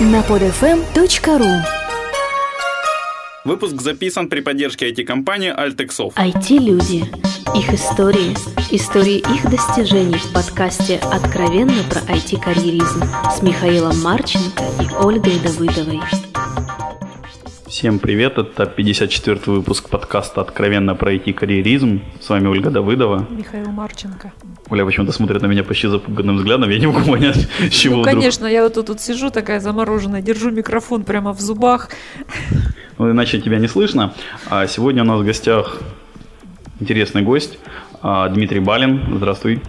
на podfm.ru Выпуск записан при поддержке IT-компании Altexov. IT-люди. Их истории. Истории их достижений в подкасте «Откровенно про IT-карьеризм» с Михаилом Марченко и Ольгой Давыдовой. Всем привет, это 54 выпуск подкаста «Откровенно про IT-карьеризм». С вами Ольга Давыдова. Михаил Марченко. Оля почему-то смотрит на меня почти запуганным взглядом, я не могу понять, с чего Ну, вдруг. конечно, я вот тут, тут сижу такая замороженная, держу микрофон прямо в зубах. Ну, иначе тебя не слышно. А сегодня у нас в гостях интересный гость а, Дмитрий Балин. Здравствуй.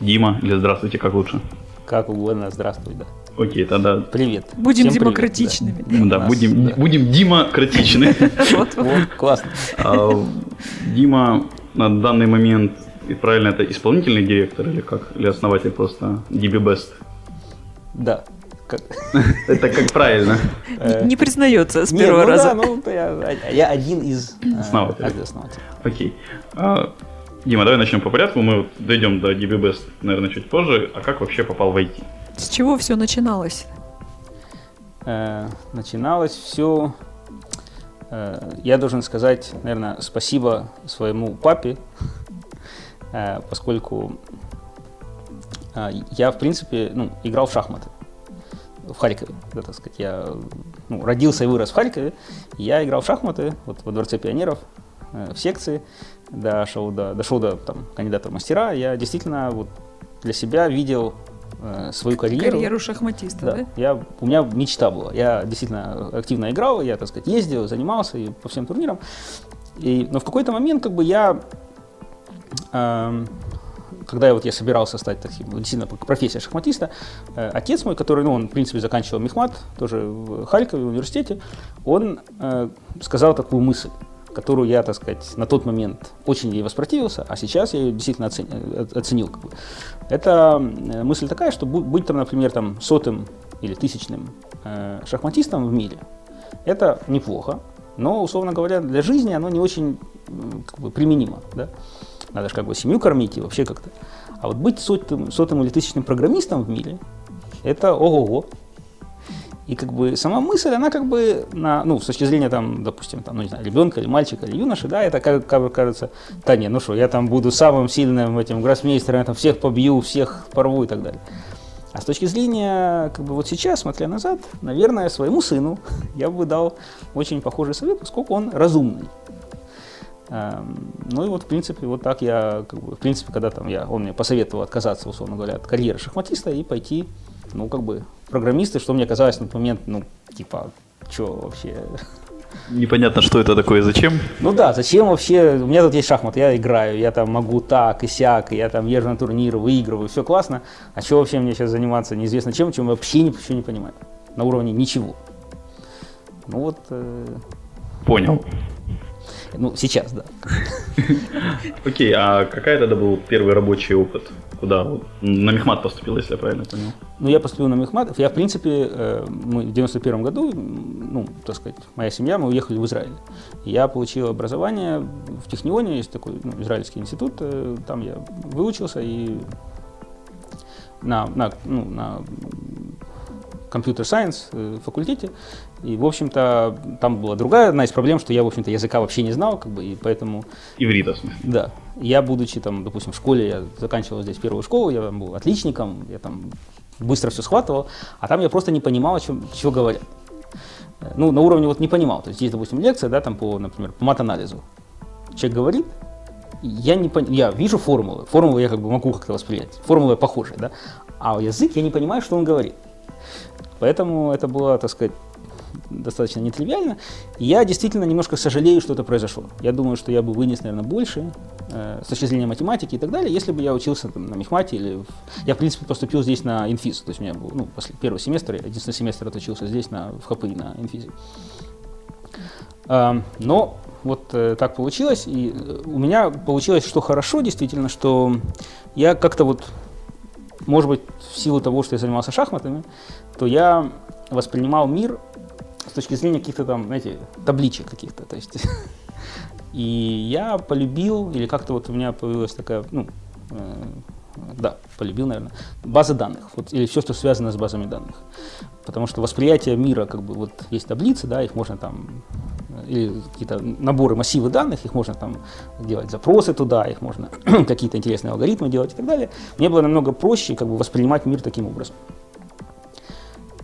Дима, или здравствуйте, как лучше? Как угодно, здравствуй, да. Окей, тогда Привет. Будем Всем привет, демократичными. ну да, Нас, будем, да. будем демократичны. Вот, да. классно. А, Дима на данный момент, и правильно, это исполнительный директор или как? Или основатель просто DB Best? Да. Как- Это как правильно? Не- признается с первого ну раза. Да, ну, я, я один из Основателей. Окей. А, Дима, давай начнем по порядку. Мы дойдем до DB Best, наверное, чуть позже. А как вообще попал в IT? С чего все начиналось? Э, начиналось все. я должен сказать, наверное, спасибо своему папе, э, поскольку э, я, в принципе, ну, играл в шахматы в Харькове, да, так сказать, я ну, родился и вырос в Харькове, я играл в шахматы вот, во Дворце пионеров, э, в секции, дошел до, дошел до там, кандидата в мастера, я действительно вот, для себя видел э, свою карьеру. Карьеру шахматиста, да? Да, я, у меня мечта была. Я действительно активно играл, я, так сказать, ездил, занимался и по всем турнирам. И, но в какой-то момент, как бы я, эм, когда я вот я собирался стать таким, вот действительно профессия шахматиста, э, отец мой, который, ну, он, в принципе, заканчивал Мехмат, тоже в Харькове, в университете, он э, сказал такую мысль, которую я, так сказать, на тот момент очень ей воспротивился, а сейчас я ее действительно оцени- э, оценил. Как бы. Это э, мысль такая, что быть там, например, там, сотым или тысячным э, шахматистом в мире, это неплохо, но, условно говоря, для жизни оно не очень как бы, применимо. Да? Надо же как бы семью кормить и вообще как-то. А вот быть сотым, сотым или тысячным программистом в мире, это ого-го. И как бы сама мысль, она как бы, на, ну, с точки зрения, там, допустим, там, ну, не знаю, ребенка или мальчика или юноши, да, это как, как кажется, да не, ну что, я там буду самым сильным этим гроссмейстером, я там всех побью, всех порву и так далее. А с точки зрения, как бы вот сейчас, смотря назад, наверное, своему сыну я бы дал очень похожий совет, поскольку он разумный. Эм, Ну и вот, в принципе, вот так я, как бы, в принципе, когда там я, он мне посоветовал отказаться, условно говоря, от карьеры шахматиста и пойти, ну, как бы, программисты, что мне казалось на тот момент, ну, типа, что вообще? Непонятно, что это такое зачем. Ну да, зачем вообще, у меня тут есть шахматы, я играю, я там могу так и сяк, я там езжу на турниры, выигрываю, все классно, а что вообще мне сейчас заниматься неизвестно чем, чем я вообще ничего не понимаю, на уровне ничего. Ну вот, э, Понял. ну сейчас, да. Окей, а какая тогда был первый рабочий опыт? Куда? На мехмат поступил, если я правильно понял. Ну, я поступил на мехмат. Я, в принципе, э, мы в 91 году, ну, так сказать, моя семья, мы уехали в Израиль. Я получил образование в Технионе, есть такой ну, израильский институт, э, там я выучился и на, на, ну, на компьютер сайенс факультете. И, в общем-то, там была другая одна из проблем, что я, в общем-то, языка вообще не знал, как бы, и поэтому Иврита, да. Я, будучи там, допустим, в школе, я заканчивал здесь первую школу, я там был отличником, я там быстро все схватывал, а там я просто не понимал, о чем, чего говорят. Э, Ну, на уровне вот не понимал. То есть есть, допустим, лекция, да, там по, например, по мат-анализу. Человек говорит, я не пон... я вижу формулы, формулы я как бы могу как-то воспринять, формулы похожие, да, а язык я не понимаю, что он говорит. Поэтому это было, так сказать, достаточно нетривиально. Я действительно немножко сожалею, что это произошло. Я думаю, что я бы вынес, наверное, больше э, с точки зрения математики и так далее, если бы я учился там, на мехмате или... В... Я, в принципе, поступил здесь на инфиз. То есть у меня был ну, после первого семестра, я единственный семестр отучился здесь, на, в ХПИ, на инфизе. А, но вот э, так получилось, и э, у меня получилось, что хорошо, действительно, что я как-то вот, может быть, в силу того, что я занимался шахматами, то я воспринимал мир с точки зрения каких-то там, знаете, табличек каких-то. То есть И я полюбил, или как-то вот у меня появилась такая, ну, э, да, полюбил, наверное, базы данных, вот, или все, что связано с базами данных. Потому что восприятие мира, как бы, вот есть таблицы, да, их можно там, или какие-то наборы, массивы данных, их можно там делать запросы туда, их можно какие-то интересные алгоритмы делать и так далее. Мне было намного проще, как бы, воспринимать мир таким образом.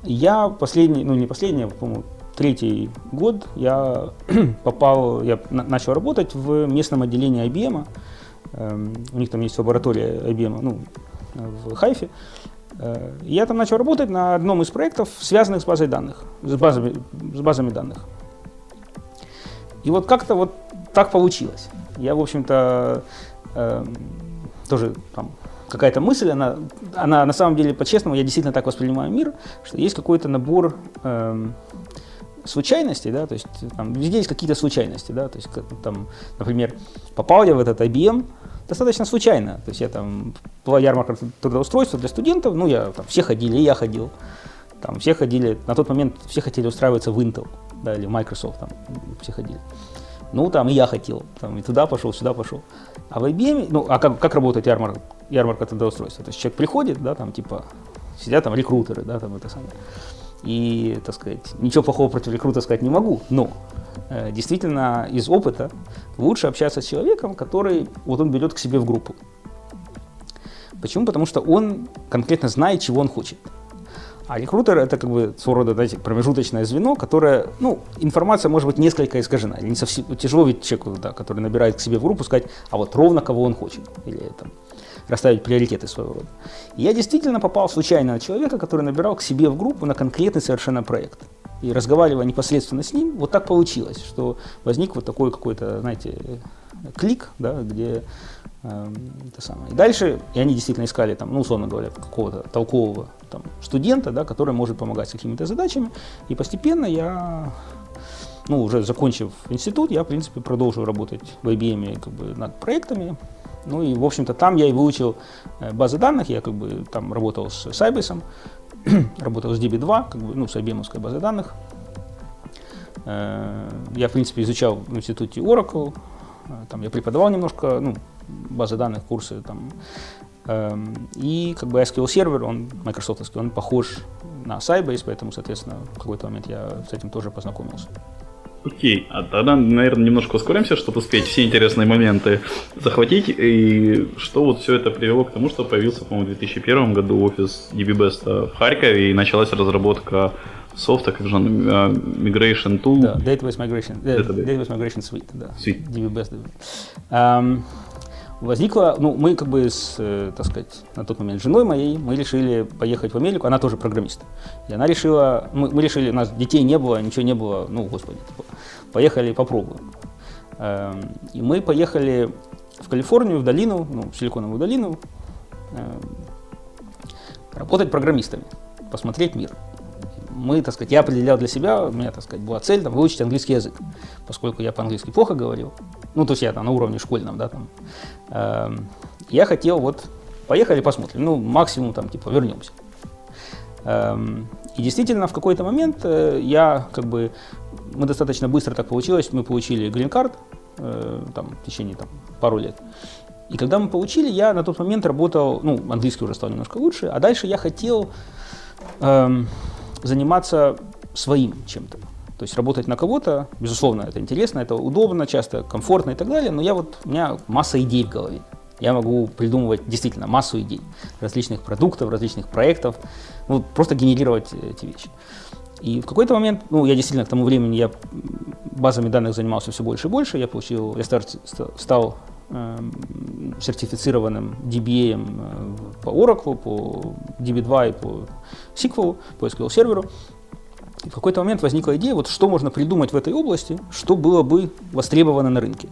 Я последний, ну не последний, а, по-моему, третий год я попал, я начал работать в местном отделении IBM. Эм, у них там есть лаборатория IBM ну, в Хайфе. Э, я там начал работать на одном из проектов, связанных с базой данных, с базами, с базами данных. И вот как-то вот так получилось. Я, в общем-то, э, тоже там какая-то мысль, она, она на самом деле, по-честному, я действительно так воспринимаю мир, что есть какой-то набор э, случайностей, да, то есть там везде есть какие-то случайности, да, то есть там, например, попал я в этот IBM достаточно случайно, то есть я там была ярмарка трудоустройства для студентов, ну я там все ходили, и я ходил, там все ходили, на тот момент все хотели устраиваться в Intel, да, или Microsoft, там все ходили. Ну, там и я хотел, там и туда пошел, сюда пошел. А в IBM, ну, а как, как работает ярмарка, ярмарка трудоустройства? То есть человек приходит, да, там типа сидят там рекрутеры, да, там это самое. И, так сказать, ничего плохого против рекрута сказать не могу, но э, действительно из опыта лучше общаться с человеком, который вот он берет к себе в группу. Почему? Потому что он конкретно знает, чего он хочет. А рекрутер это как бы своего рода знаете, промежуточное звено, которое, ну, информация может быть несколько искажена. Не совсем тяжело ведь человеку, да, который набирает к себе в группу, сказать, а вот ровно кого он хочет. Или там, расставить приоритеты своего рода. И я действительно попал случайно на человека, который набирал к себе в группу на конкретный совершенно проект. И разговаривая непосредственно с ним, вот так получилось, что возник вот такой какой-то, знаете, клик, да, где это самое. И дальше, и они действительно искали там, ну, условно говоря, какого-то толкового там, студента, да, который может помогать с какими-то задачами. И постепенно я ну, уже закончив институт, я, в принципе, продолжил работать в IBM как бы, над проектами, ну и, в общем-то, там я и выучил э, базы данных, я как бы там работал с Sybase, работал с DB2, как бы, ну, с IBM базой данных. Э, я, в принципе, изучал в институте Oracle, э, там я преподавал немножко, ну, базы данных, курсы там. Эм, и как бы SQL сервер, он, Microsoft, он похож на Sybase, поэтому, соответственно, в какой-то момент я с этим тоже познакомился. Окей, а тогда, наверное, немножко ускоримся, чтобы успеть все интересные моменты захватить. И что вот все это привело к тому, что появился, по-моему, в 2001 году офис DBBest в Харькове и началась разработка софта, как же он, а, Migration Tool. Да, Database Migration, э, Database. Database Migration Suite, да. Suite. DBBest. Um, возникла, ну, мы как бы с, э, так сказать, на тот момент женой моей, мы решили поехать в Америку, она тоже программист. И она решила, мы, мы решили, у нас детей не было, ничего не было, ну, господи, типа, поехали попробуем. Эм, и мы поехали в Калифорнию, в долину, ну, в Силиконовую долину, эм, работать программистами, посмотреть мир. Мы, так сказать, я определял для себя, у меня, так сказать, была цель там, выучить английский язык, поскольку я по-английски плохо говорил, ну, то есть я там на уровне школьном, да, там, э, я хотел вот, поехали посмотрим, ну, максимум там, типа, вернемся. Эм, и действительно, в какой-то момент э, я как бы, мы достаточно быстро так получилось, мы получили грин-карт, э, там, в течение там, пару лет. И когда мы получили, я на тот момент работал, ну, английский уже стал немножко лучше, а дальше я хотел эм, заниматься своим чем-то. То есть работать на кого-то, безусловно, это интересно, это удобно, часто комфортно и так далее, но я вот, у меня масса идей в голове. Я могу придумывать действительно массу идей, различных продуктов, различных проектов, ну, просто генерировать эти вещи. И в какой-то момент, ну, я действительно к тому времени я базами данных занимался все больше и больше. Я получил, я стар, стал э, сертифицированным DBA э, по Oracle, по DB2 и по SQL, по SQL серверу. В какой-то момент возникла идея, вот что можно придумать в этой области, что было бы востребовано на рынке.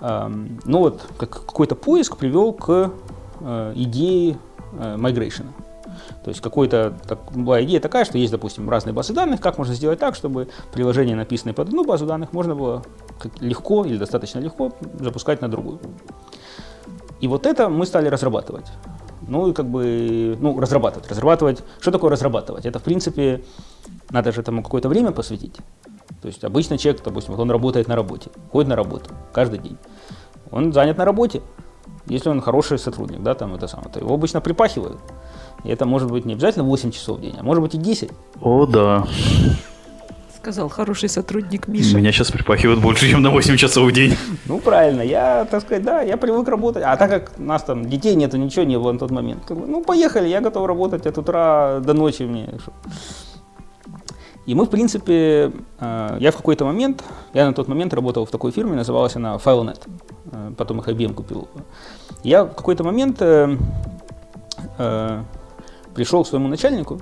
Эм, ну вот как, какой-то поиск привел к э, идее э, migration. То есть какой-то так, была идея такая, что есть, допустим, разные базы данных, как можно сделать так, чтобы приложение, написанное под одну базу данных, можно было легко или достаточно легко запускать на другую. И вот это мы стали разрабатывать. Ну и как бы, ну, разрабатывать. Разрабатывать. Что такое разрабатывать? Это, в принципе, надо же этому какое-то время посвятить. То есть обычно человек, допустим, вот он работает на работе, ходит на работу каждый день. Он занят на работе. Если он хороший сотрудник, да, там это самое, то его обычно припахивают. И это может быть не обязательно 8 часов в день, а может быть и 10. О, да. Сказал хороший сотрудник Миша. Меня сейчас припахивают больше, чем на 8 часов в день. Ну, правильно, я, так сказать, да, я привык работать. А так как у нас там детей нету, ничего не было на тот момент. Как бы, ну, поехали, я готов работать от утра до ночи мне. И мы, в принципе, э, я в какой-то момент, я на тот момент работал в такой фирме, называлась она FileNet, э, потом их IBM купил. Я в какой-то момент э, пришел к своему начальнику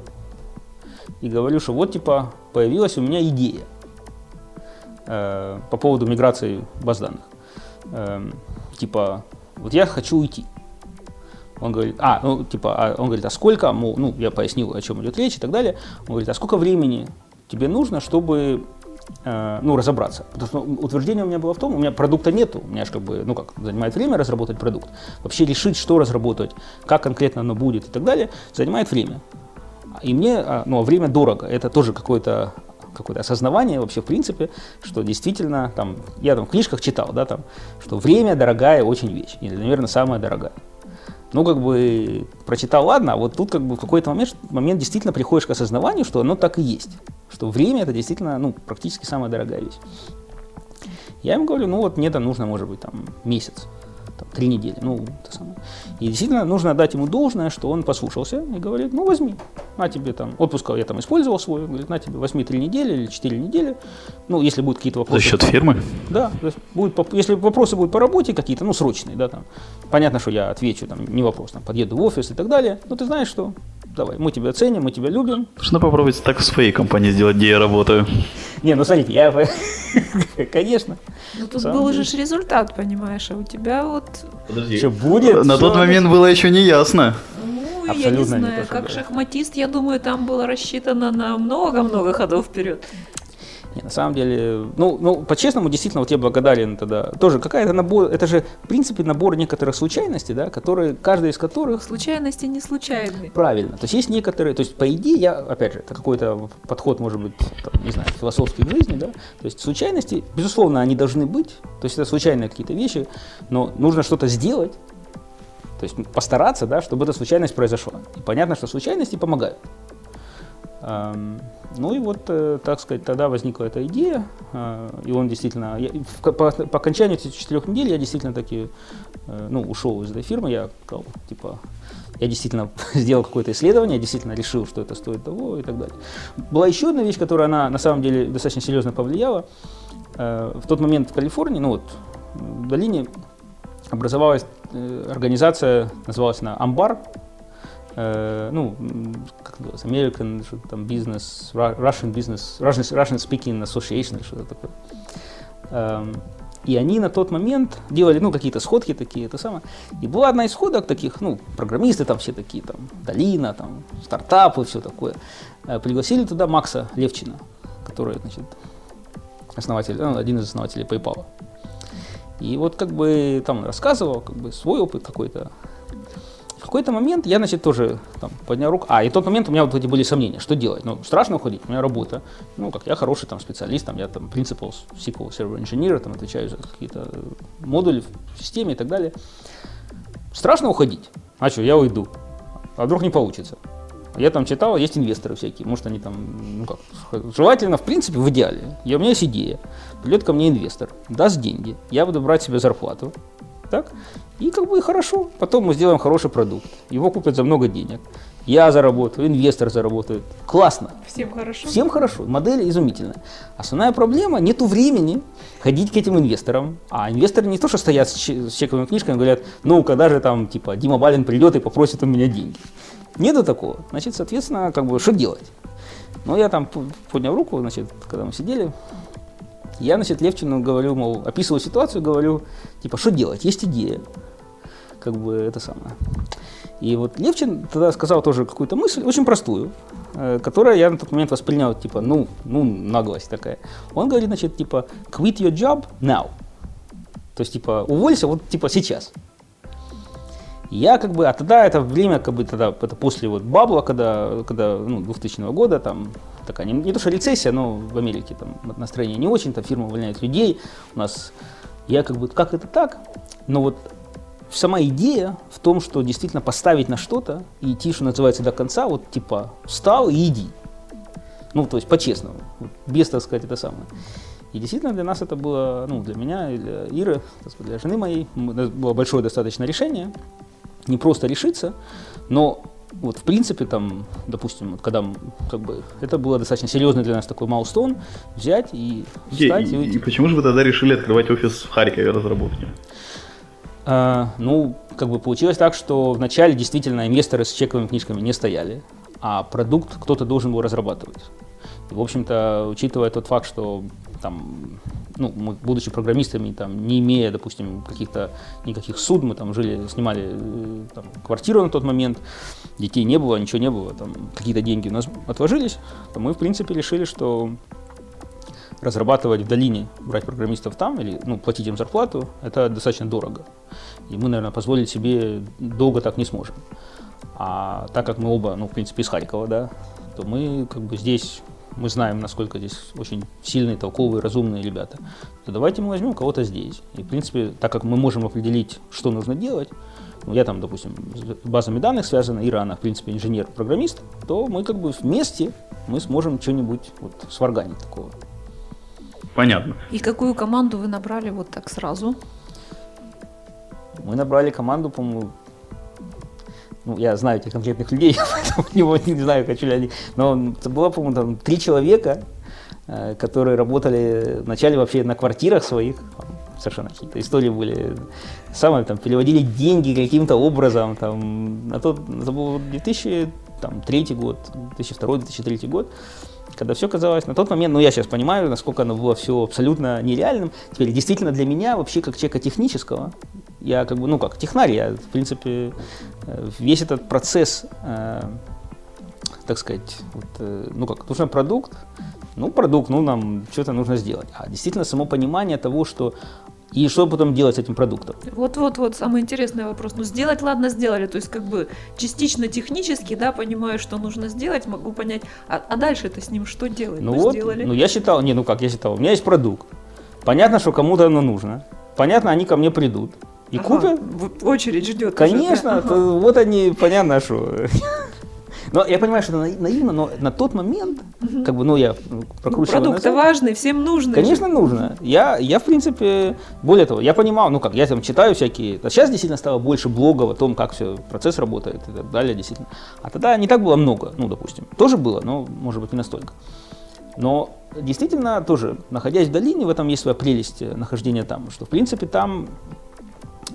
и говорю, что вот, типа, появилась у меня идея э, по поводу миграции баз данных. Эм, типа, вот я хочу уйти. Он говорит, а, ну, типа, а, он говорит, а сколько, мол, ну, я пояснил, о чем идет речь и так далее. Он говорит, а сколько времени тебе нужно, чтобы, э, ну, разобраться? Потому что ну, утверждение у меня было в том, у меня продукта нету, у меня же как бы, ну, как, занимает время разработать продукт. Вообще решить, что разработать, как конкретно оно будет и так далее, занимает время. И мне, а, ну, а время дорого, это тоже какое-то какое-то осознавание вообще в принципе, что действительно там, я там в книжках читал, да, там, что время дорогая очень вещь, или, наверное, самая дорогая. Ну, как бы прочитал, ладно, а вот тут как бы в какой-то момент, момент действительно приходишь к осознаванию, что оно так и есть. Что время это действительно, ну, практически самая дорогая вещь. Я им говорю, ну вот мне там нужно, может быть, там месяц, там, три недели, ну, это самое. И действительно нужно отдать ему должное, что он послушался и говорит, ну возьми, на тебе там, отпуск я там использовал свой, говорит, на тебе, возьми три недели или четыре недели, ну, если будут какие-то вопросы. За счет фирмы? Да, будет, если вопросы будут по работе какие-то, ну, срочные, да, там, понятно, что я отвечу, там, не вопрос, там, подъеду в офис и так далее, но ты знаешь, что давай, мы тебя ценим, мы тебя любим. Нужно попробовать так в своей компании сделать, где я работаю. Не, ну, смотрите, я, конечно, Ну тут самом был деле. уже ж результат, понимаешь, а у тебя вот, Подожди. что будет? На тот момент было еще не ясно. ну, я не Абсолютно не знаю, то, как шахматист, я думаю, там было рассчитано на много-много ходов вперед. Не, на самом деле, ну, ну, по-честному, действительно, вот я благодарен тогда. Тоже какая-то набор, это же, в принципе, набор некоторых случайностей, да, которые, каждая из которых Случайности не случайные. Правильно. То есть есть некоторые, то есть по идее, я, опять же, это какой-то подход, может быть, там, не знаю, философский к жизни, да, то есть случайности, безусловно, они должны быть, то есть это случайные какие-то вещи, но нужно что-то сделать, то есть постараться, да, чтобы эта случайность произошла. И понятно, что случайности помогают. Эм, Ну и вот, э, так сказать, тогда возникла эта идея, э, и он действительно, я- по, по окончанию этих четырех недель я действительно таки, э, ну, ушел из этой фирмы, я сказал, типа, я действительно сделал какое-то исследование, я действительно решил, что это стоит того и так далее. Была еще одна вещь, которая она на самом деле достаточно серьезно повлияла. В тот момент в Калифорнии, ну вот, в долине образовалась организация, называлась она Амбар, Э, ну, как называется, American что-то там Business, Ru- Russian Business, Russian, Russian Speaking Association что-то такое. Эм, И они на тот момент делали, ну, какие-то сходки такие, это самое. И была одна из сходок таких, ну, программисты там все такие, там, Долина, там, стартапы, все такое. Э, Пригласили туда Макса Левчина, который, значит, основатель, ну, один из основателей PayPal. И вот как бы там рассказывал как бы свой опыт какой-то. В какой-то момент я, значит, тоже там, поднял руку. А, и в тот момент у меня вот эти были сомнения, что делать. Ну, страшно уходить, у меня работа. Ну, как я хороший там специалист, там, я там principal SQL Server Engineer, там, отвечаю за какие-то модули в системе и так далее. Страшно уходить. А что, я уйду. А вдруг не получится. Я там читал, есть инвесторы всякие, может они там, ну как, желательно, в принципе, в идеале. Я, у меня есть идея. Придет ко мне инвестор, даст деньги, я буду брать себе зарплату, так? И как бы хорошо. Потом мы сделаем хороший продукт. Его купят за много денег. Я заработаю, инвестор заработает. Классно. Всем хорошо? Всем хорошо, модель изумительная. Основная проблема, нету времени ходить к этим инвесторам. А инвесторы не то, что стоят с че- с чековыми книжками, говорят, ну, когда же там, типа, Дима Балин придет и попросит у меня деньги. Нету такого. Значит, соответственно, как бы, что делать? Ну, я там поднял руку, значит, когда мы сидели, я, значит, Левчину говорю, мол, описываю ситуацию, говорю, типа, что делать? Есть идея. Как бы это самое. И вот Левчин тогда сказал тоже какую-то мысль, очень простую, э, которая я на тот момент воспринял, типа, ну, ну, наглость такая. Он говорит, значит, типа, quit your job now. То есть, типа, уволься вот, типа, сейчас. Я как бы, а тогда это время, как бы тогда, это после вот бабла, когда, когда ну, 2000 года, там, такая, не, не то что рецессия, но в Америке там настроение не очень, там фирмы увольняют людей, у нас, я как бы, как это так? Но вот сама идея в том, что действительно поставить на что-то и идти, что называется, до конца, вот типа встал и иди. Ну, то есть по-честному, без, так сказать, это самое. И действительно для нас это было, ну, для меня и для Иры, для жены моей, было большое достаточно решение. Не просто решиться, но вот в принципе там, допустим, вот, когда как бы это было достаточно серьезный для нас такой маустон, взять и встать и, и, и, и почему же вы тогда решили открывать офис в Харькове разработки? А, ну, как бы получилось так, что вначале действительно инвесторы с чековыми книжками не стояли, а продукт кто-то должен был разрабатывать. В общем-то, учитывая тот факт, что там, ну, мы, будучи программистами, там, не имея, допустим, каких-то никаких суд, мы там жили, снимали э, там, квартиру на тот момент, детей не было, ничего не было, там, какие-то деньги у нас отложились, то мы, в принципе, решили, что разрабатывать в долине, брать программистов там или ну, платить им зарплату, это достаточно дорого. И мы, наверное, позволить себе долго так не сможем. А так как мы оба, ну, в принципе, из Харькова, да, то мы как бы здесь мы знаем, насколько здесь очень сильные, толковые, разумные ребята, то давайте мы возьмем кого-то здесь. И, в принципе, так как мы можем определить, что нужно делать, ну, я там, допустим, с базами данных связана, Ира, она, в принципе, инженер-программист, то мы как бы вместе мы сможем что-нибудь вот сварганить такого. Понятно. И какую команду вы набрали вот так сразу? Мы набрали команду, по-моему, ну, я знаю этих конкретных людей, поэтому не, не знаю, хочу ли они. Но это было, по-моему, там три человека, э, которые работали вначале вообще на квартирах своих, совершенно какие-то истории были. Самое там переводили деньги каким-то образом. Там, на тот, это был 2003 год, 2002-2003 год когда все казалось на тот момент, ну я сейчас понимаю, насколько оно было все абсолютно нереальным. Теперь действительно для меня вообще как человека технического, я как бы, ну как технарь, я в принципе э, весь этот процесс, э, так сказать, вот, э, ну как, нужен продукт, ну продукт, ну нам что-то нужно сделать. А действительно само понимание того, что и что потом делать с этим продуктом? Вот-вот-вот, самый интересный вопрос. Ну, сделать, ладно, сделали. То есть, как бы, частично технически, да, понимаю, что нужно сделать, могу понять. А, а дальше это с ним что делать? Ну, вот, сделали. ну, я считал, не, ну как, я считал, у меня есть продукт. Понятно, что кому-то оно нужно. Понятно, они ко мне придут. И ага, купят. Очередь ждет. Конечно, ага. вот они, понятно, что. Но я понимаю, что это наивно, но на тот момент, угу. как бы, ну, я прокручиваю. Ну, продукты важные, всем нужны. Конечно, же. нужно. Я, я, в принципе, более того, я понимал, ну, как, я там читаю всякие, а сейчас действительно стало больше блогов о том, как все, процесс работает и так далее, действительно. А тогда не так было много, ну, допустим. Тоже было, но, может быть, не настолько. Но действительно тоже, находясь в долине, в этом есть своя прелесть нахождения там, что, в принципе, там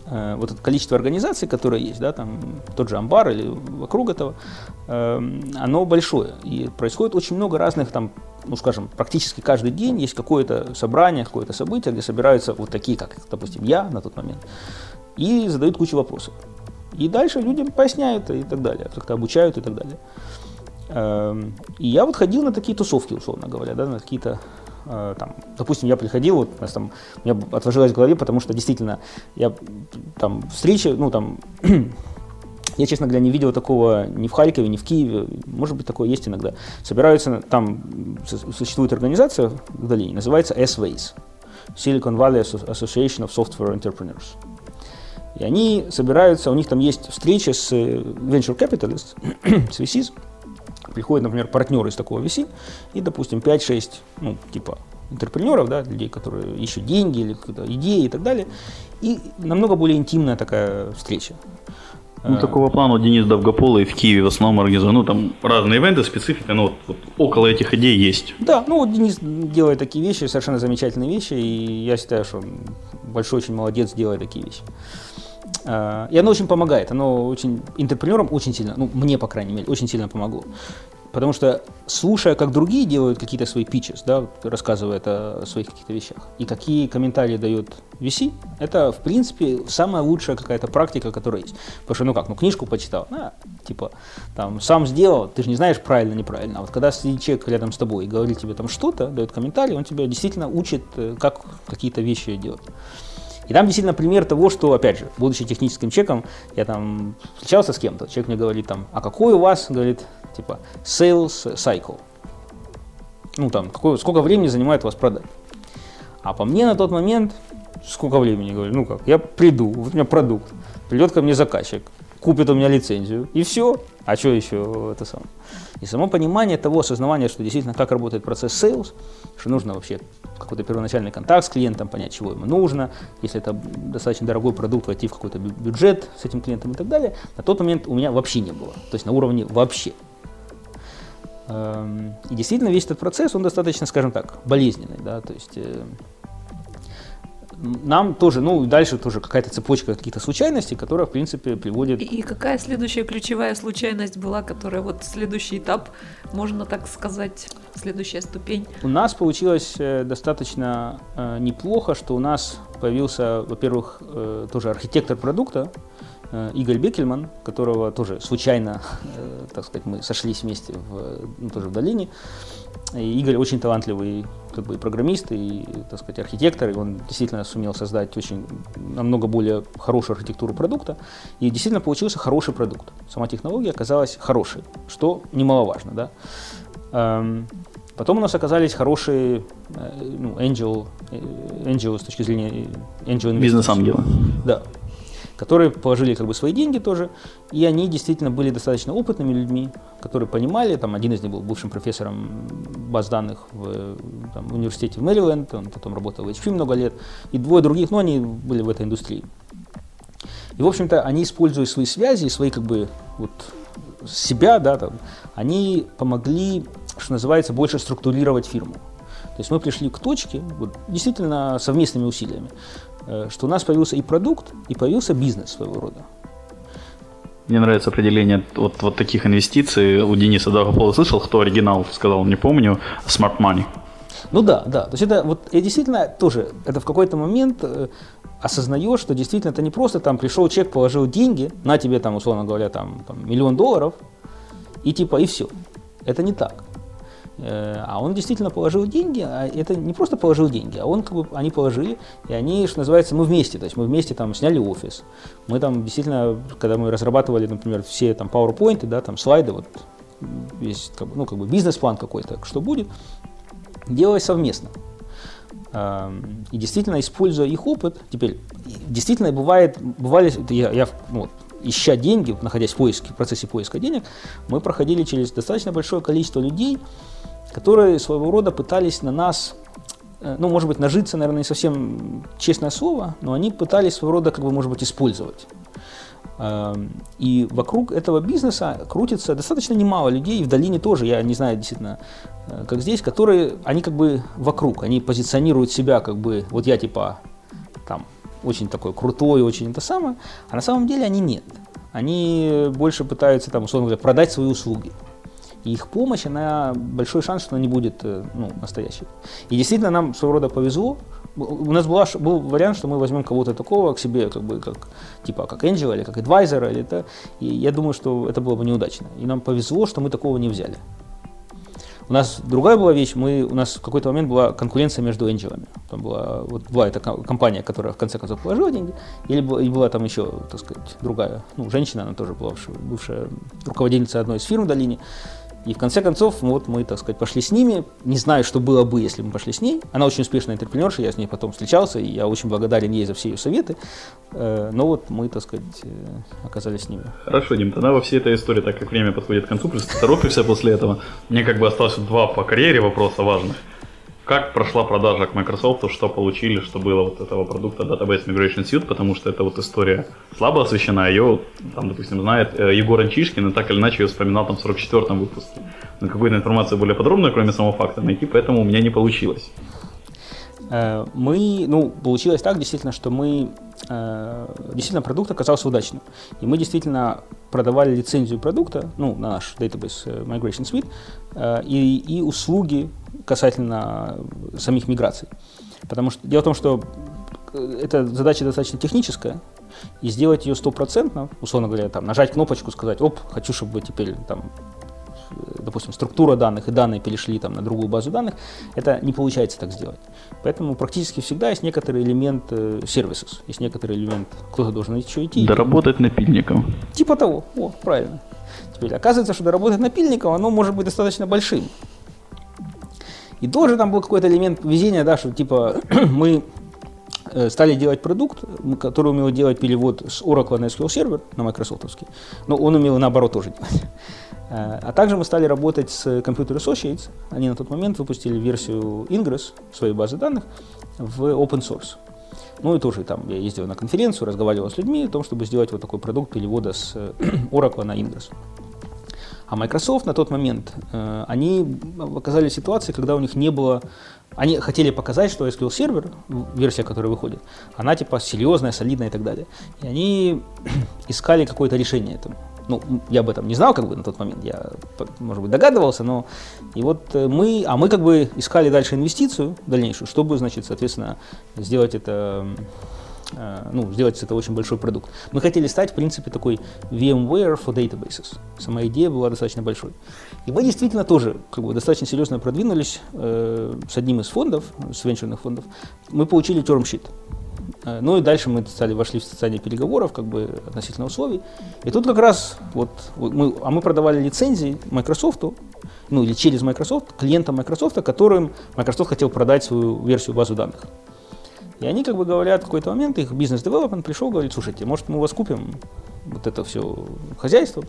Э, вот это количество организаций, которые есть, да, там тот же амбар или вокруг этого, э, оно большое. И происходит очень много разных там, ну скажем, практически каждый день есть какое-то собрание, какое-то событие, где собираются вот такие, как, допустим, я на тот момент, и задают кучу вопросов. И дальше людям поясняют и так далее, как-то обучают и так далее. Эм, и я вот ходил на такие тусовки, условно говоря, да, на какие-то Э, там, допустим, я приходил, вот, у, там, у меня отложилось в голове, потому что действительно я там встречи, ну там, я, честно говоря, не видел такого ни в Харькове, ни в Киеве, может быть, такое есть иногда. Собираются, там существует организация в долине, называется S-Ways, Silicon Valley Association of Software Entrepreneurs. И они собираются, у них там есть встречи с э, venture capitalists, с VCs, приходят, например, партнеры из такого VC и, допустим, 5-6, ну, типа, интерпренеров, да, людей, которые ищут деньги или идеи и так далее. И намного более интимная такая встреча. Ну, такого плана Денис Довгополый в Киеве в основном организует. Ну, там разные ивенты, специфика, но вот, вот около этих идей есть. Да, ну вот Денис делает такие вещи, совершенно замечательные вещи, и я считаю, что он большой очень молодец делает такие вещи. А, и оно очень помогает, оно очень интерпренерам очень сильно, ну мне, по крайней мере, очень сильно помогло. Потому что слушая, как другие делают какие-то свои pitches, да, рассказывая о своих каких-то вещах, и какие комментарии дает VC, это, в принципе, самая лучшая какая-то практика, которая есть. Потому что, ну как, ну книжку почитал, а, типа, там, сам сделал, ты же не знаешь правильно, неправильно. А вот когда сидит человек рядом с тобой и говорит тебе там что-то, дает комментарий, он тебя действительно учит, э, как какие-то вещи делать. И там действительно пример того, что, опять же, будучи техническим человеком, я там встречался с кем-то, человек мне говорит там, а какой у вас, говорит, типа, sales cycle? Ну там, какой, сколько времени занимает вас продать? А по мне на тот момент, сколько времени, говорю, ну как, я приду, вот у меня продукт, придет ко мне заказчик, купит у меня лицензию, и все. А что еще это самое? И само понимание того, осознавания, что действительно как работает процесс sales, что нужно вообще какой-то первоначальный контакт с клиентом, понять, чего ему нужно, если это достаточно дорогой продукт, войти в какой-то бюджет с этим клиентом и так далее, на тот момент у меня вообще не было. То есть на уровне вообще. Эм, и действительно весь этот процесс, он достаточно, скажем так, болезненный. Да? То есть э, нам тоже, ну, и дальше тоже какая-то цепочка каких-то случайностей, которая, в принципе, приводит... И какая следующая ключевая случайность была, которая вот следующий этап, можно так сказать, следующая ступень? У нас получилось э, достаточно э, неплохо, что у нас появился, во-первых, э, тоже архитектор продукта, э, Игорь Бекельман, которого тоже случайно, э, так сказать, мы сошлись вместе в, ну, тоже в долине. И Игорь очень талантливый как бы, и программист, и, так сказать, архитектор, и он действительно сумел создать очень намного более хорошую архитектуру продукта, и действительно получился хороший продукт. Сама технология оказалась хорошей, что немаловажно, да. Эм, потом у нас оказались хорошие э, ну, angel, э, angel с точки зрения angel Бизнес-ангелы. Да, которые положили как бы свои деньги тоже, и они действительно были достаточно опытными людьми, которые понимали, там один из них был бывшим профессором баз данных в, там, в университете в Мэриленд, он потом работал в HP много лет, и двое других, но они были в этой индустрии. И, в общем-то, они, используя свои связи, свои как бы вот себя, да, там, они помогли, что называется, больше структурировать фирму. То есть мы пришли к точке, вот, действительно совместными усилиями, что у нас появился и продукт, и появился бизнес своего рода. Мне нравится определение вот, вот таких инвестиций. У Дениса Дагопола слышал, кто оригинал сказал, не помню, smart money. Ну да, да. То есть это вот я действительно тоже, это в какой-то момент э, осознаешь, что действительно это не просто там пришел человек, положил деньги, на тебе там, условно говоря, там, там миллион долларов, и типа, и все. Это не так. Э, а он действительно положил деньги, а это не просто положил деньги, а он как бы, они положили, и они, что называется, мы вместе, то есть мы вместе там сняли офис, мы там действительно, когда мы разрабатывали, например, все там PowerPoint, да, там слайды, вот весь, ну, как бы бизнес-план какой-то, что будет, делалось совместно. Эм, и действительно, используя их опыт, теперь, действительно, бывает, бывали, я, я ну, ища деньги, находясь в поиске, в процессе поиска денег, мы проходили через достаточно большое количество людей, которые своего рода пытались на нас, э, ну, может быть, нажиться, наверное, не совсем честное слово, но они пытались своего рода, как бы, может быть, использовать. Эм, и вокруг этого бизнеса крутится достаточно немало людей, и в долине тоже, я не знаю действительно, э, как здесь, которые, они как бы вокруг, они позиционируют себя как бы, вот я типа очень такой крутой, очень это самое, а на самом деле они нет. Они больше пытаются там, условно говоря, продать свои услуги. И их помощь, она большой шанс, что она не будет э, ну, настоящей. И действительно нам своего рода повезло. У нас была, был вариант, что мы возьмем кого-то такого к себе, как бы как типа как Angel или как адвайзера, или это. И я думаю, что это было бы неудачно. И нам повезло, что мы такого не взяли. У нас другая была вещь, мы, у нас в какой-то момент была конкуренция между энджелами. Там была, вот была эта компания, которая в конце концов положила деньги, или была, и была там еще, так сказать, другая, ну, женщина, она тоже была бывшая руководительница одной из фирм в долине, и в конце концов, вот мы, так сказать, пошли с ними. Не знаю, что было бы, если бы мы пошли с ней. Она очень успешная интерпренерша, я с ней потом встречался, и я очень благодарен ей за все ее советы. Э, но вот мы, так сказать, э, оказались с ними. Хорошо, Дим, тогда во всей этой истории, так как время подходит к концу, плюс ты торопишься после этого, мне как бы осталось два по карьере вопроса важных. Как прошла продажа к Microsoft, что получили, что было вот этого продукта Database Migration Suite, потому что это вот история слабо освещена, ее, там, допустим, знает э, Егор Анчишкин, и так или иначе ее вспоминал там в 44-м выпуске. Но какую-то информацию более подробную, кроме самого факта, найти, поэтому у меня не получилось. Э, мы, ну, получилось так, действительно, что мы, э, действительно, продукт оказался удачным. И мы действительно продавали лицензию продукта, ну, на наш Database Migration Suite, и, и услуги касательно самих миграций. Потому что дело в том, что э, эта задача достаточно техническая, и сделать ее стопроцентно, условно говоря, там, нажать кнопочку, сказать, оп, хочу, чтобы теперь там допустим, структура данных и данные перешли там, на другую базу данных, это не получается так сделать. Поэтому практически всегда есть некоторый элемент э, сервисов, есть некоторый элемент, кто-то должен еще идти. Доработать напильником. Типа того, о, правильно. Теперь оказывается, что доработать напильником, оно может быть достаточно большим. И тоже там был какой-то элемент везения, да, что типа мы э, стали делать продукт, который умел делать перевод с Oracle на SQL Server, на Microsoft, но он умел наоборот тоже делать. Э, а также мы стали работать с Computer Associates. Они на тот момент выпустили версию Ingress своей базы данных в open source. Ну и тоже там я ездил на конференцию, разговаривал с людьми о том, чтобы сделать вот такой продукт перевода с э, Oracle на Ingress. А Microsoft на тот момент, э, они оказались в ситуации, когда у них не было... Они хотели показать, что SQL Server, версия, которая выходит, она типа серьезная, солидная и так далее. И они искали какое-то решение этому. Ну, я об этом не знал как бы на тот момент, я, может быть, догадывался, но и вот э, мы, а мы как бы искали дальше инвестицию дальнейшую, чтобы, значит, соответственно, сделать это Э, ну, сделать это очень большой продукт. Мы хотели стать, в принципе, такой VMware for databases. Сама идея была достаточно большой. И мы действительно тоже как бы, достаточно серьезно продвинулись э, с одним из фондов, с венчурных фондов. Мы получили term sheet. Э, ну и дальше мы стали, вошли в состояние переговоров, как бы относительно условий. И тут как раз вот, мы, а мы продавали лицензии Microsoft, ну или через Microsoft, клиентам Microsoft, которым Microsoft хотел продать свою версию базу данных. И они как бы говорят, в какой-то момент их бизнес-девелопмент пришел, говорит, слушайте, может мы у вас купим вот это все хозяйство.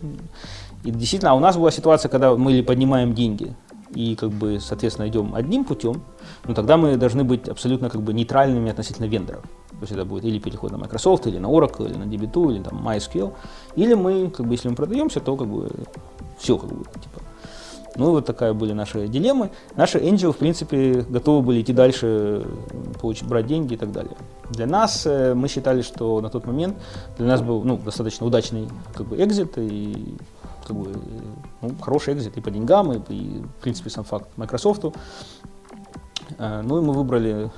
И действительно, а у нас была ситуация, когда мы поднимаем деньги и как бы, соответственно, идем одним путем, ну тогда мы должны быть абсолютно как бы нейтральными относительно вендоров. То есть это будет или переход на Microsoft, или на Oracle, или на DB2, или там MySQL. Или мы, как бы, если мы продаемся, то как бы все как бы, типа, ну, вот такая были наши дилеммы. Наши Angel, в принципе, готовы были идти дальше, получить, брать деньги и так далее. Для нас э, мы считали, что на тот момент для нас был ну, достаточно удачный как бы, экзит и как бы, ну, хороший экзит и по деньгам, и, и, в принципе, сам факт Microsoft. Э, ну и мы выбрали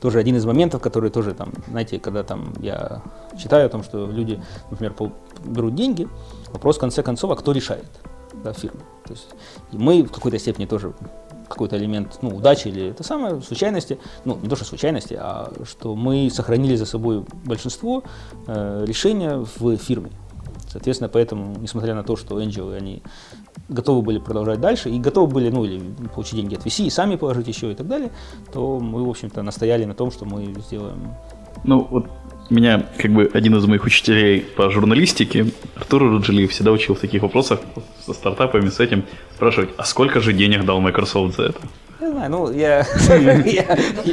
тоже один из моментов, который тоже там, знаете, когда там я читаю о том, что люди, например, берут деньги, вопрос в конце концов, а кто решает? да, фирмы. То есть и мы в какой-то степени тоже какой-то элемент ну, удачи или это самое, случайности, ну не то что случайности, а что мы сохранили за собой большинство э, решения в фирме. Соответственно, поэтому, несмотря на то, что Angel, они готовы были продолжать дальше и готовы были, ну, или получить деньги от VC и сами положить еще и так далее, то мы, в общем-то, настояли на том, что мы сделаем. Ну, вот меня как бы один из моих учителей по журналистике, Артур Руджелиев, всегда учил в таких вопросах со стартапами, с этим, спрашивать, а сколько же денег дал Microsoft за это? Не знаю, ну я...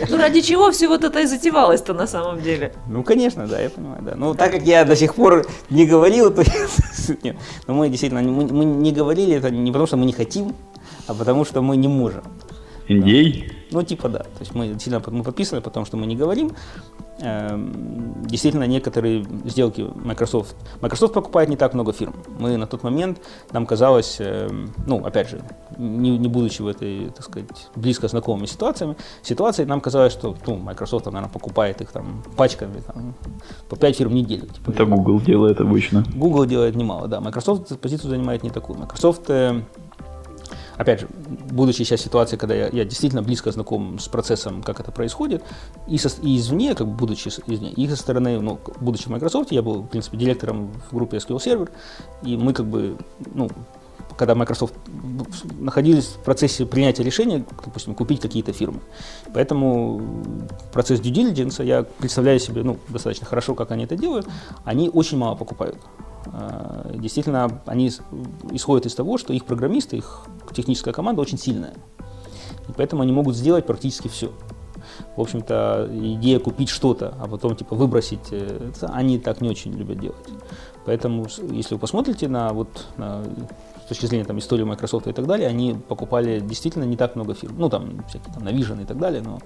Ну ради чего все вот это и затевалось-то на самом деле? Ну, конечно, да, я понимаю, да. Ну, так как я до сих пор не говорил, то... Нет, но мы действительно, мы не говорили это не потому, что мы не хотим, а потому, что мы не можем. Индей? Ну, типа да. То есть мы действительно мы подписаны, потому что мы не говорим. Эм, действительно, некоторые сделки Microsoft... Microsoft покупает не так много фирм. Мы на тот момент, нам казалось, эм, ну, опять же, не, не будучи в этой, так сказать, близко знакомыми ситуациями, ситуации, нам казалось, что ну, Microsoft, наверное, покупает их там пачками, там, по 5 фирм в неделю. Типа, Это Google делает обычно. Google делает немало, да. Microsoft позицию занимает не такую. Microsoft э, опять же, будучи сейчас ситуации, когда я, я действительно близко знаком с процессом, как это происходит, и, со, и извне, как будучи извне, и со стороны, ну, будучи в Microsoft, я был, в принципе, директором в группе SQL Server, и мы как бы, ну, когда Microsoft находились в процессе принятия решения, допустим, купить какие-то фирмы. Поэтому процесс due diligence, я представляю себе ну, достаточно хорошо, как они это делают, они очень мало покупают. А, действительно, они исходят из того, что их программисты, их техническая команда очень сильная. И поэтому они могут сделать практически все. В общем-то, идея купить что-то, а потом типа выбросить, э, они так не очень любят делать. Поэтому, если вы посмотрите на, вот, на с точки зрения там, истории Microsoft и так далее, они покупали действительно не так много фирм. Ну, там, всякие там Navision и так далее, но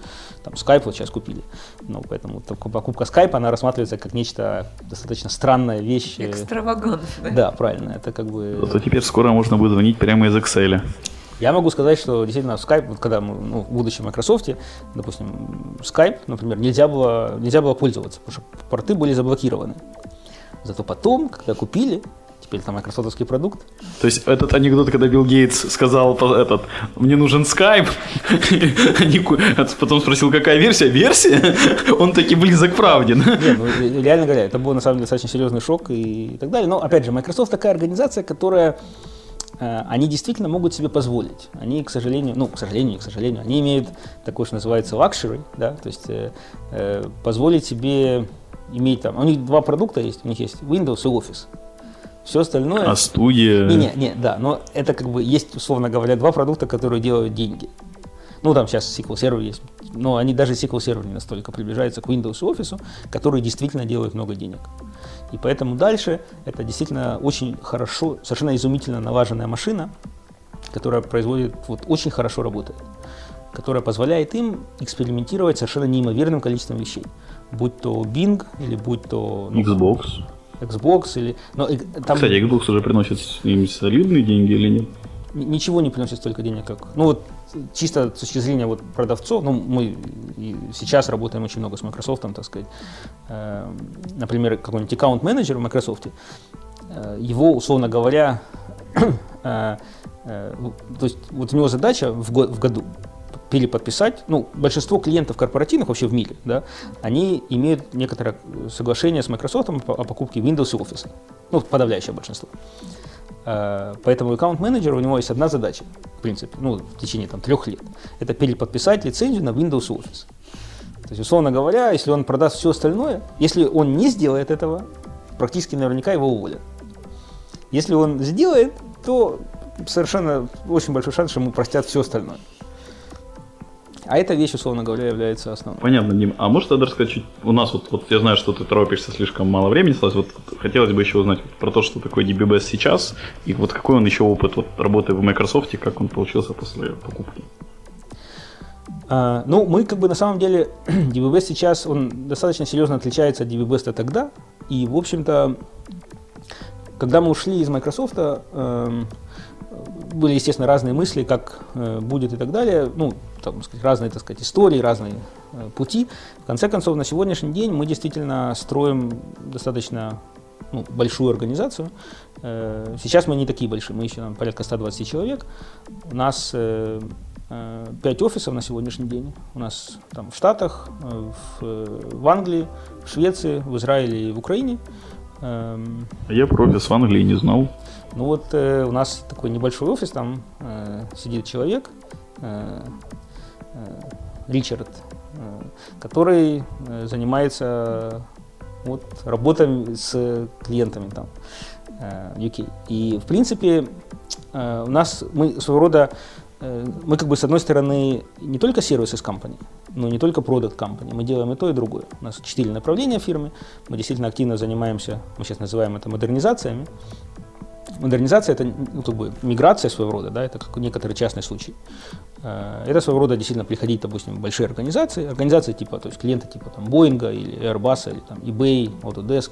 там Skype вот сейчас купили. Ну, поэтому покупка Skype, она рассматривается как нечто достаточно странная вещь. Экстравагантная. Да, правильно. Это как бы... Зато теперь скоро можно будет звонить прямо из Excel. Я могу сказать, что действительно Skype, вот когда мы, ну, в Microsoft, допустим, Skype, например, нельзя было, нельзя было пользоваться, потому что порты были заблокированы. Зато потом, когда купили, теперь это майкрософтовский продукт. То есть этот анекдот, когда Билл Гейтс сказал этот, мне нужен скайп, потом спросил, какая версия? Версия? Он таки близок к правде. Нет, ну, реально говоря, это был на самом деле достаточно серьезный шок и так далее. Но опять же, Microsoft такая организация, которая э, они действительно могут себе позволить. Они, к сожалению, ну, к сожалению, к сожалению, они имеют такое, что называется luxury, да, то есть э, э, позволить себе иметь там, у них два продукта есть, у них есть Windows и Office. Все остальное... А студия... Не, не, не, да, но это как бы есть, условно говоря, два продукта, которые делают деньги. Ну, там сейчас SQL Server есть, но они даже SQL Server не настолько приближаются к Windows и Office, которые действительно делают много денег. И поэтому дальше это действительно очень хорошо, совершенно изумительно налаженная машина, которая производит, вот очень хорошо работает, которая позволяет им экспериментировать совершенно неимоверным количеством вещей. Будь то Bing или будь то... Ну, Xbox. Xbox или... Но, там... Кстати, Xbox уже приносит им солидные деньги или нет? Ничего не приносит столько денег, как... Ну вот чисто с точки зрения вот продавцов, ну мы сейчас работаем очень много с Microsoft, так сказать. Э, например, какой-нибудь аккаунт-менеджер в Microsoft, э, его, условно говоря, э, э, то есть вот у него задача в, год, в году переподписать, ну, большинство клиентов корпоративных вообще в мире, да, они имеют некоторое соглашение с Microsoft о покупке Windows и Office. Ну, подавляющее большинство. Э, поэтому аккаунт-менеджер у него есть одна задача, в принципе, ну, в течение там, трех лет. Это переподписать лицензию на Windows и Office. То есть, условно говоря, если он продаст все остальное, если он не сделает этого, практически наверняка его уволят. Если он сделает, то совершенно очень большой шанс, что ему простят все остальное. А эта вещь, условно говоря, является основной. Понятно, Дим. А можешь тогда рассказать чуть... У нас вот, вот я знаю, что ты торопишься, слишком мало времени осталось. Вот хотелось бы еще узнать про то, что такое DBBS сейчас, и вот какой он еще опыт вот, работы в Microsoft, как он получился после покупки. А, ну, мы как бы на самом деле, DBBS сейчас, он достаточно серьезно отличается от DBBS тогда, и, в общем-то, когда мы ушли из Microsoft, э, были, естественно, разные мысли, как э, будет и так далее. Ну, там, сказать, разные, так сказать, истории, разные э, пути. В конце концов, на сегодняшний день мы действительно строим достаточно ну, большую организацию. Э, сейчас мы не такие большие, мы еще там, порядка 120 человек. У нас 5 офисов на сегодняшний день. У нас там в Штатах, в, в Англии, в Швеции, в Израиле и в Украине. Эм, Я про офис в Англии не знал. Ну вот э, у нас такой небольшой офис, там э, сидит человек, э, Э, Ричард, э, который э, занимается вот, работой с клиентами там UK. И в принципе у нас мы своего рода мы как бы с одной стороны не только сервисы с компании, но не только продукт компании, мы делаем и то, и другое. У нас четыре направления фирмы, мы действительно активно занимаемся, мы сейчас называем это модернизациями, Модернизация – это ну, как бы миграция своего рода, да, это как некоторый частный случай. Э, это своего рода действительно приходить, допустим, большие организации, организации типа, то есть клиенты типа там Boeing или Airbus или там eBay, Autodesk,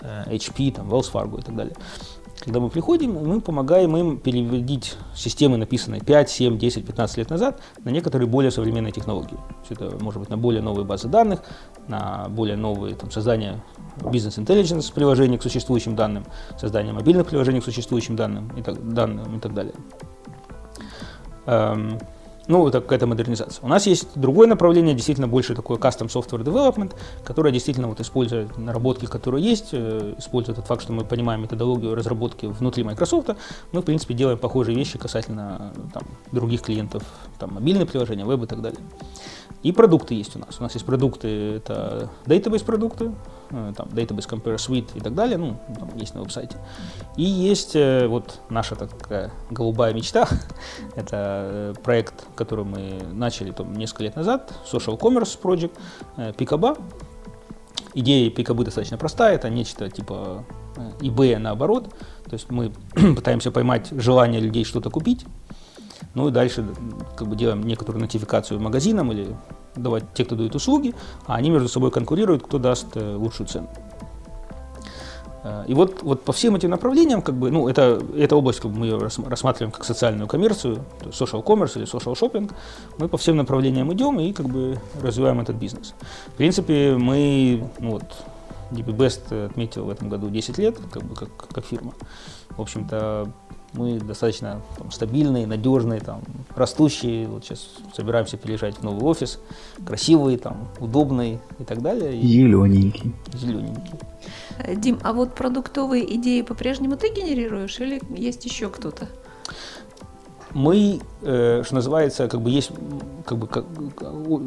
HP, э, там Wells Fargo и так далее. Когда мы приходим, мы помогаем им переводить системы, написанные 5, 7, 10, 15 лет назад, на некоторые более современные технологии. Все это может быть на более новые базы данных, на более новые там, создания бизнес-интеллигенс приложений к существующим данным, создание мобильных приложений к существующим данным и так, данным и так далее. Ну, это какая-то модернизация. У нас есть другое направление, действительно больше такое custom software development, которое действительно вот использует наработки, которые есть, э, используя тот факт, что мы понимаем методологию разработки внутри Microsoft, мы, в принципе, делаем похожие вещи касательно там, других клиентов, там, мобильные приложения, веб и так далее. И продукты есть у нас. У нас есть продукты, это database продукты, э, там, Database Compare Suite и так далее, ну, там есть на веб-сайте. И есть э, вот наша такая голубая мечта, это э, проект, который мы начали там, несколько лет назад, Social Commerce Project, Picaba. Идея Picabы достаточно простая, это нечто типа eBay наоборот, то есть мы пытаемся поймать желание людей что-то купить, ну и дальше как бы делаем некоторую нотификацию магазинам или давать те, кто дают услуги, а они между собой конкурируют, кто даст э, лучшую цену. Э, и вот, вот по всем этим направлениям, как бы, ну, это, эта область, как бы, мы ее рассматриваем как социальную коммерцию, social commerce или social shopping, мы по всем направлениям идем и как бы развиваем этот бизнес. В принципе, мы, ну, вот, DB Best отметил в этом году 10 лет, как бы, как, как фирма. В общем-то, мы достаточно там, стабильные, надежные, там, растущие. Вот сейчас собираемся переезжать в новый офис, красивый, там, удобный и так далее. Зелененький. Зелененький. Дим, а вот продуктовые идеи по-прежнему ты генерируешь или есть еще кто-то? Мы, э, что называется, как бы есть, как бы, как,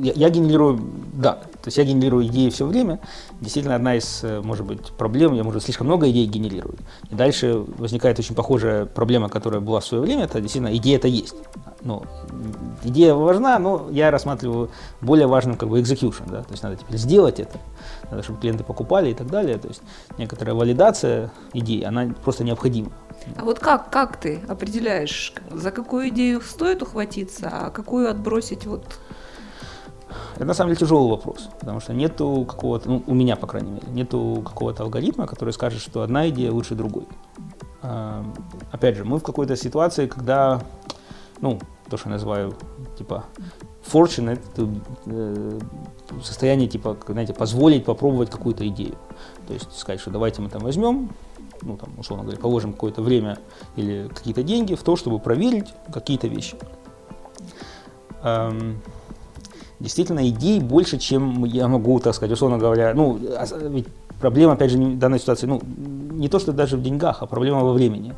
я, я генерирую, да, то есть я генерирую идеи все время. Действительно, одна из, э, может быть, проблем, я, может, слишком много идей генерирую. И дальше возникает очень похожая проблема, которая была в свое время, это действительно идея это есть. Ну, идея важна, но я рассматриваю более важным как бы execution, да, то есть надо теперь сделать это, надо, чтобы клиенты покупали и так далее. То есть некоторая валидация идеи, она просто необходима. А вот как, как ты определяешь, за какую идею стоит ухватиться, а какую отбросить вот это на самом деле тяжелый вопрос, потому что нету какого-то, ну, у меня, по крайней мере, нету какого-то алгоритма, который скажет, что одна идея лучше другой. А, опять же, мы в какой-то ситуации, когда, ну, то, что я называю, типа, fortunate, э, состояние, типа, знаете, позволить попробовать какую-то идею. То есть сказать, что давайте мы там возьмем, ну, там, условно говоря, положим какое-то время или какие-то деньги в то, чтобы проверить какие-то вещи. Эм, действительно, идей больше, чем я могу, так сказать, условно говоря, ну, ведь проблема, опять же, в данной ситуации, ну, не то, что даже в деньгах, а проблема во времени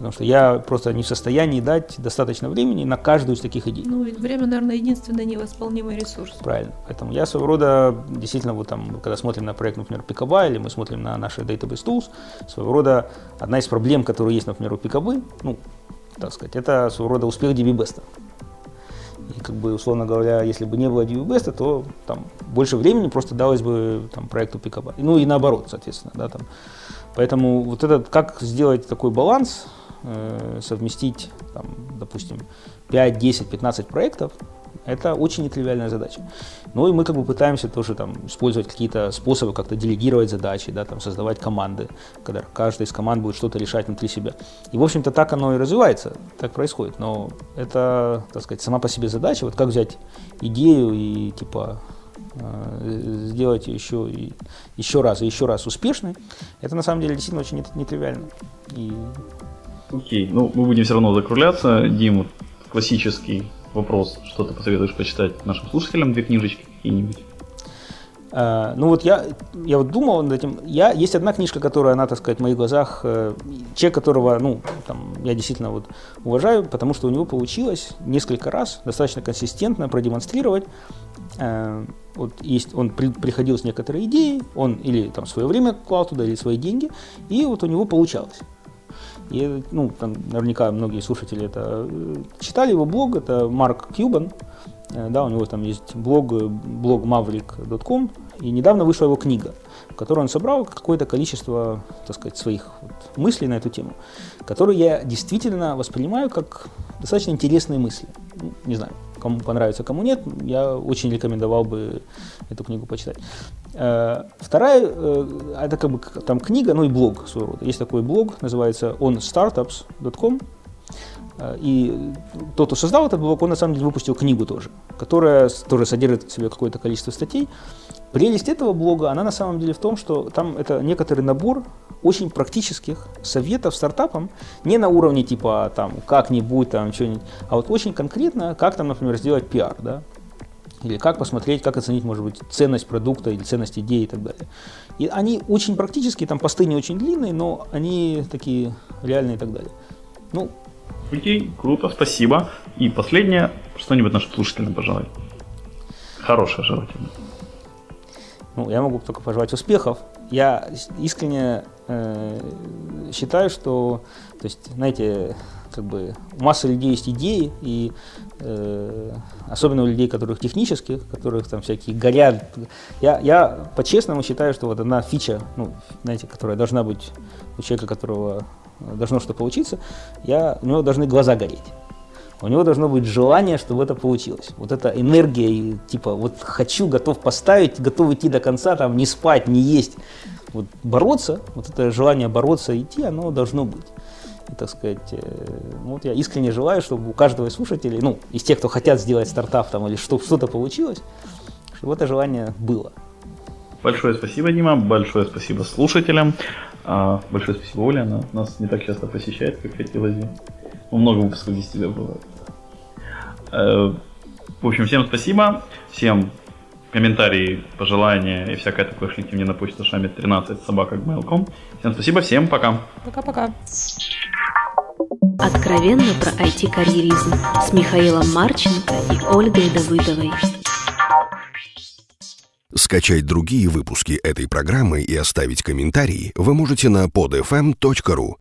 потому что я просто не в состоянии дать достаточно времени на каждую из таких идей. Ну, время, наверное, единственный невосполнимый ресурс. Правильно. Поэтому я своего рода, действительно, вот там, когда смотрим на проект, например, Picabay, или мы смотрим на наши Database Tools, своего рода одна из проблем, которые есть, например, у Picabay, ну, так сказать, это своего рода успех DBBest. И как бы, условно говоря, если бы не было DBBest, то там больше времени просто далось бы там, проекту Picabay. Ну и наоборот, соответственно, да, там. Поэтому вот этот, как сделать такой баланс, э, совместить, там, допустим, 5, 10, 15 проектов, это очень нетривиальная задача. Ну и мы как бы пытаемся тоже там использовать какие-то способы как-то делегировать задачи, да, там создавать команды, когда каждая из команд будет что-то решать внутри себя. И, в общем-то, так оно и развивается, так происходит. Но это, так сказать, сама по себе задача, вот как взять идею и типа э, сделать ее еще, еще раз и еще раз успешной, это на самом деле действительно очень нетривиально. И Окей, ну мы будем все равно закругляться. Дим, классический вопрос, что ты посоветуешь почитать нашим слушателям, две книжечки какие-нибудь? Uh, ну вот я, я вот думал над этим. Я, есть одна книжка, которая, она, так сказать, в моих глазах, э, человек, которого, ну, там, я действительно вот уважаю, потому что у него получилось несколько раз достаточно консистентно продемонстрировать. Э, вот есть, он при, приходил с некоторой идеей, он или там свое время клал туда, или свои деньги, и вот у него получалось. И, ну, там, наверняка многие слушатели это э, читали его блог, это Марк Кьюбан, э, да, у него там есть блог, э, блог maverick.com, и недавно вышла его книга, в которой он собрал какое-то количество, так сказать, своих вот мыслей на эту тему, которые я действительно воспринимаю как достаточно интересные мысли. Ну, не знаю, кому понравится, кому нет, я очень рекомендовал бы эту книгу почитать. Э, вторая, э, это как бы там книга, ну и блог своего рода. Есть такой блог, называется onstartups.com. Э, и тот, кто создал этот блог, он на самом деле выпустил книгу тоже, которая тоже содержит в себе какое-то количество статей. Прелесть этого блога, она на самом деле в том, что там это некоторый набор очень практических советов стартапам, не на уровне типа там как-нибудь там что-нибудь, а вот очень конкретно, как там, например, сделать пиар, да, или как посмотреть, как оценить, может быть, ценность продукта или ценность идеи и так далее. И они очень практические, там посты не очень длинные, но они такие реальные и так далее. Ну, Окей, круто, спасибо. И последнее, что-нибудь нашим слушателям пожелать. Хорошее желательно. Ну, я могу только пожелать успехов. Я искренне э, считаю, что, то есть, знаете, как бы у массы людей есть идеи, и э, особенно у людей, которых технических, которых там всякие горят. Я, я по-честному считаю, что вот одна фича, ну, знаете, которая должна быть у человека, которого должно что получиться, я, у него должны глаза гореть. У него должно быть желание, чтобы это получилось. Вот эта энергия, типа, вот хочу, готов поставить, готов идти до конца, там, не спать, не есть. Вот бороться, вот это желание бороться, идти, оно должно быть так сказать, э, ну, вот я искренне желаю, чтобы у каждого из слушателей, ну, из тех, кто хотят сделать стартап там или чтобы что-то получилось, чтобы это желание было. Большое спасибо, Дима, большое спасибо слушателям, а, большое спасибо Оля, она нас не так часто посещает, как хотелось бы. Ну, много выпусков без тебя бывает. Э, в общем, всем спасибо, всем комментарии, пожелания и всякое такое шлите мне на почту шами 13 собака Всем спасибо, всем пока. Пока-пока. Откровенно про IT-карьеризм с Михаилом Марченко и Ольгой Давыдовой. Скачать другие выпуски этой программы и оставить комментарии вы можете на podfm.ru.